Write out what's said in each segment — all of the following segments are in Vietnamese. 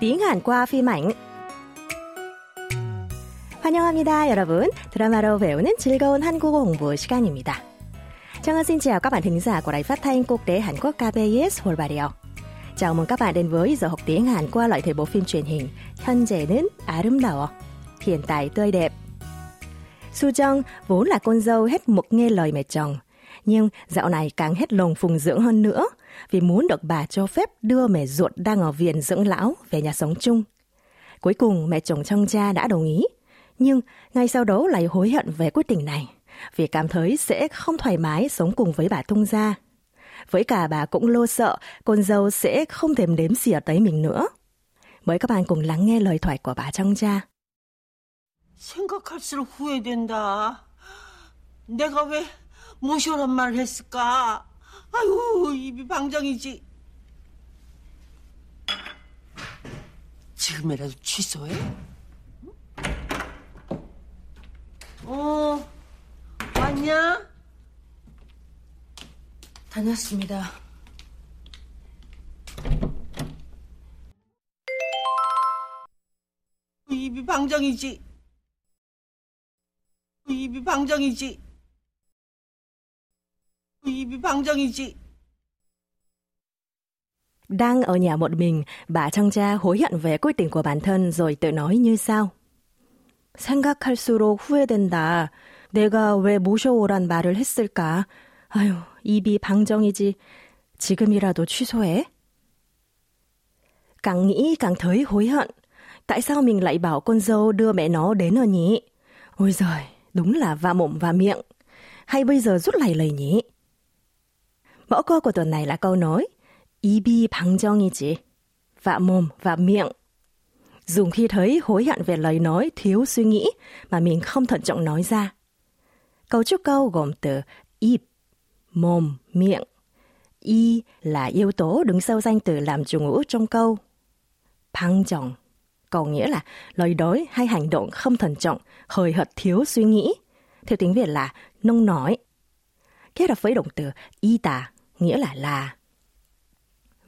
tiếng Hàn qua phim ảnh. 환영합니다, 여러분. 드라마로 배우는 즐거운 한국어 공부 시간입니다. Trang xin chào các bạn thính giả của Đài Phát thanh Quốc tế Hàn Quốc KBS Wolbari요. Chào mừng các bạn đến với giờ học tiếng Hàn qua loại thể bộ phim truyền hình 현재는 아름다워, hiện tại tươi đẹp. Su Jung vốn là con dâu hết mực nghe lời mẹ chồng, nhưng dạo này càng hết lòng phùng dưỡng hơn nữa vì muốn được bà cho phép đưa mẹ ruột đang ở viện dưỡng lão về nhà sống chung. Cuối cùng mẹ chồng trong cha đã đồng ý, nhưng ngay sau đó lại hối hận về quyết định này vì cảm thấy sẽ không thoải mái sống cùng với bà Tung Gia. Với cả bà cũng lo sợ con dâu sẽ không thèm đếm xỉa tới mình nữa. Mời các bạn cùng lắng nghe lời thoại của bà trong cha. 생각할수록 후회된다. 내가 왜 모셔란 말을 했을까? 아유, 입이 방정이지. 지금이라도 취소해? 어, 왔냐? 다녔습니다. 입이 방정이지. 입이 방정이지. 입이 방정이지. Đang ở nhà một mình, bà trong cha hối hận về quyết định của bản thân rồi tự nói như sau. 생각할수록 후회된다. 내가 왜 모셔오란 말을 했을까? 아유, 입이 방정이지. 지금이라도 취소해. Càng nghĩ càng thấy hối hận. Tại sao mình lại bảo con dâu đưa mẹ nó đến ở nhỉ? Ôi giời, đúng là va mồm va miệng. Hay bây giờ rút lại lời nhỉ? Mẫu câu của tuần này là câu nói 입이 방정이지. Vạ mồm, vạ miệng. Dùng khi thấy hối hận về lời nói thiếu suy nghĩ mà mình không thận trọng nói ra. Cấu trúc câu gồm từ 입, mồm, miệng. Y là yếu tố đứng sau danh từ làm chủ ngữ trong câu. 방정 có nghĩa là lời nói hay hành động không thận trọng, hời hợt thiếu suy nghĩ. Theo tiếng Việt là nông nói. Kết hợp với động từ ita, nghĩa là là.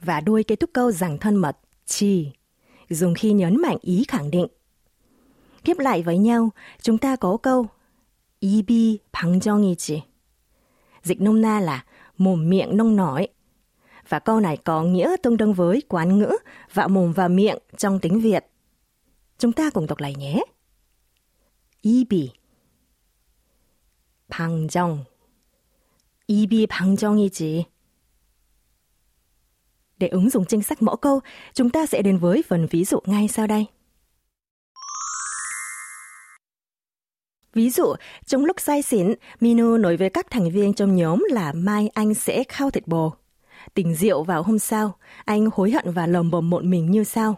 Và đuôi kết thúc câu rằng thân mật, chi, dùng khi nhấn mạnh ý khẳng định. Ghép lại với nhau, chúng ta có câu 입이 방정이지. Dịch nôm na là mồm miệng nông nổi. Và câu này có nghĩa tương đương với quán ngữ vạ mồm và miệng trong tiếng Việt. Chúng ta cùng đọc lại nhé. 입이 방정 입이 방정이지. Để ứng dụng chính sách mẫu câu, chúng ta sẽ đến với phần ví dụ ngay sau đây. Ví dụ, trong lúc say xỉn, Minu nói với các thành viên trong nhóm là mai anh sẽ khao thịt bò. Tỉnh rượu vào hôm sau, anh hối hận và lầm bầm một mình như sau.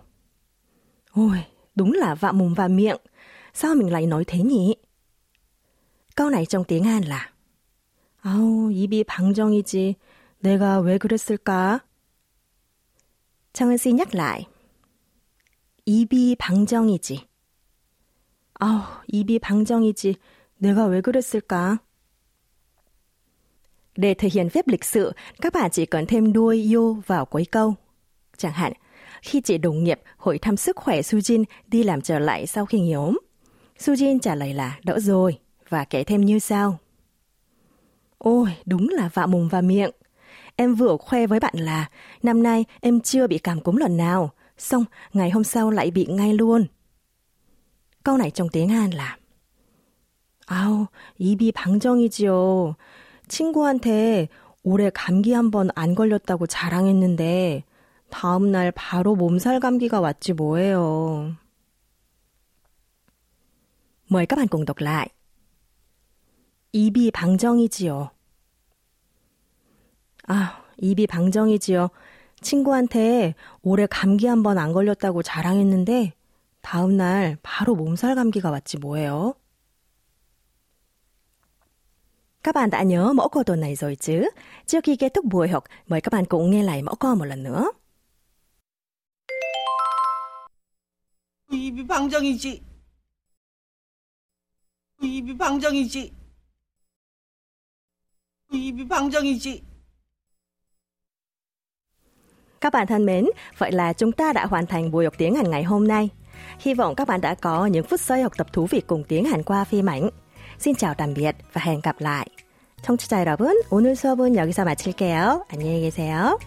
Ôi, đúng là vạ mồm và miệng. Sao mình lại nói thế nhỉ? Câu này trong tiếng Hàn là 아우, 입이 방정이지. 내가 왜 그랬을까? 정은 씨 nhắc lại. 입이 방정이지. 아우, 입이 방정이지. 내가 왜 그랬을까? Để thể hiện phép lịch sự, các bạn chỉ cần thêm đuôi yo vào cuối câu. Chẳng hạn, khi chị đồng nghiệp hỏi thăm sức khỏe Sujin đi làm trở lại sau khi nghỉ ốm. Sujin trả lời là đỡ rồi và kể thêm như sau. Ôi, đúng là vạ mồm và miệng. Em vừa khoe với bạn là năm nay em chưa bị cảm cúm lần nào, xong ngày hôm sau lại bị ngay luôn. câu này trong tiếng Hàn là 아우, 입이 방정이지요. 친구한테 올해 감기 한 번 안 걸렸다고 자랑했는데 다음 날 바로 몸살 감기가 왔지 뭐예요. Mời các bạn cùng đọc lại. 입이 방정이지요. 아, 입이 방정이지요. 친구한테 올해 감기 한 번 안 걸렸다고 자랑했는데 다음 날 바로 몸살 감기가 왔지 뭐예요. Học, mời các bạn cùng nghe lại mẫu câu một lần nữa. 입이 방정이지. 입이 방정이지. 입이 방정이지. Các bạn thân mến, vậy là chúng ta đã hoàn thành buổi học tiếng Hàn ngày hôm nay. Hy vọng các bạn đã có những phút giây học tập thú vị cùng tiếng Hàn qua phim ảnh. Xin chào tạm biệt và hẹn gặp lại. 청취자 여러분, 오늘 수업은 여기서 마칠게요. 안녕히 계세요.